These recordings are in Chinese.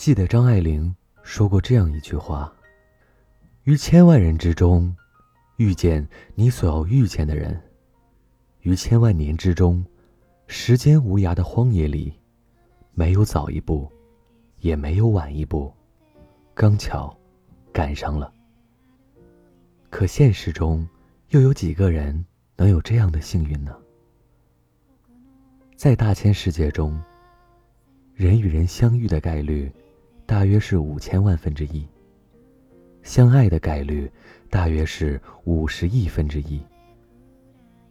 记得张爱玲说过这样一句话：“于千万人之中，遇见你所要遇见的人；于千万年之中，时间无涯的荒野里，没有早一步，也没有晚一步，刚巧赶上了。可现实中，又有几个人能有这样的幸运呢？在大千世界中，人与人相遇的概率。”大约是五千万分之一。相爱的概率大约是五十亿分之一。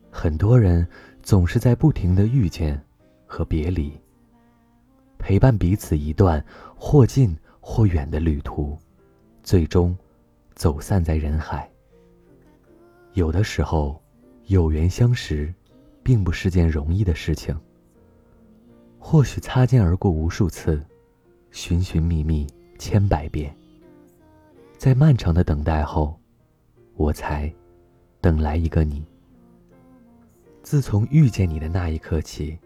很多人总是在不停的遇见和别离，陪伴彼此一段或近或远的旅途，最终走散在人海。有的时候，有缘相识，并不是件容易的事情。或许擦肩而过无数次。寻寻觅觅千百遍，在漫长的等待后，我才等来一个你。自从遇见你的那一刻起，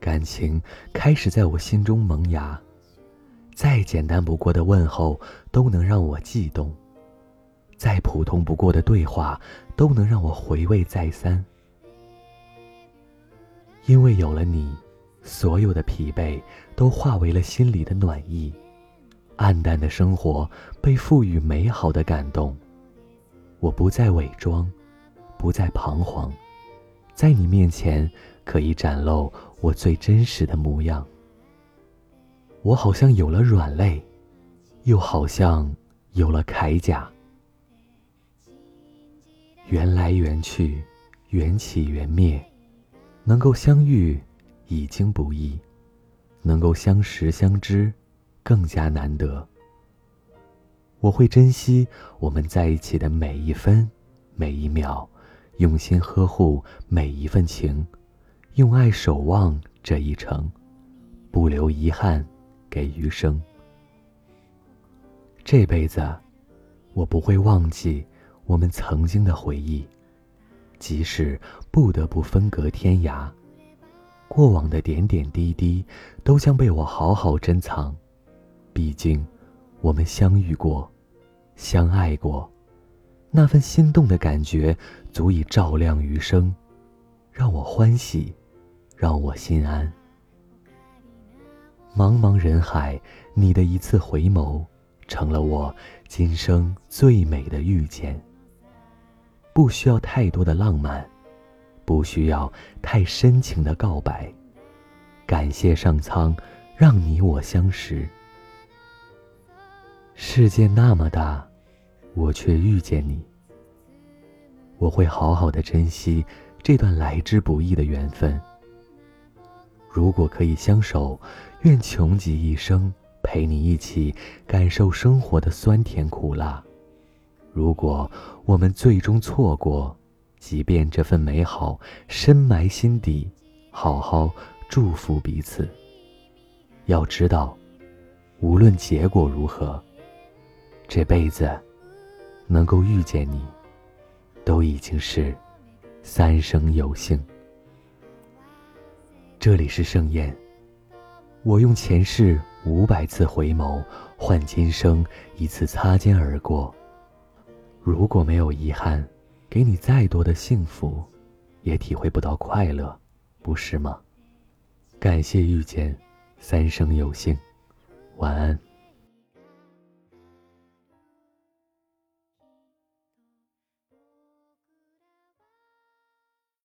感情开始在我心中萌芽。再简单不过的问候都能让我悸动，再普通不过的对话都能让我回味再三。因为有了你。所有的疲惫都化为了心里的暖意，暗淡的生活被赋予美好的感动。我不再伪装，不再彷徨，在你面前可以展露我最真实的模样。我好像有了软肋，又好像有了铠甲。缘来缘去，缘起缘灭，能够相遇。已经不易，能够相识相知，更加难得。我会珍惜我们在一起的每一分、每一秒，用心呵护每一份情，用爱守望这一程，不留遗憾给余生。这辈子，我不会忘记我们曾经的回忆，即使不得不分隔天涯。过往的点点滴滴，都将被我好好珍藏。毕竟，我们相遇过，相爱过，那份心动的感觉足以照亮余生，让我欢喜，让我心安。茫茫人海，你的一次回眸，成了我今生最美的遇见。不需要太多的浪漫。不需要太深情的告白，感谢上苍，让你我相识。世界那么大，我却遇见你。我会好好的珍惜这段来之不易的缘分。如果可以相守，愿穷极一生陪你一起感受生活的酸甜苦辣。如果我们最终错过，即便这份美好深埋心底，好好祝福彼此。要知道，无论结果如何，这辈子能够遇见你，都已经是三生有幸。这里是盛宴，我用前世五百次回眸，换今生一次擦肩而过。如果没有遗憾。给你再多的幸福也体会不到快乐不是吗？感谢遇见三生有幸晚安。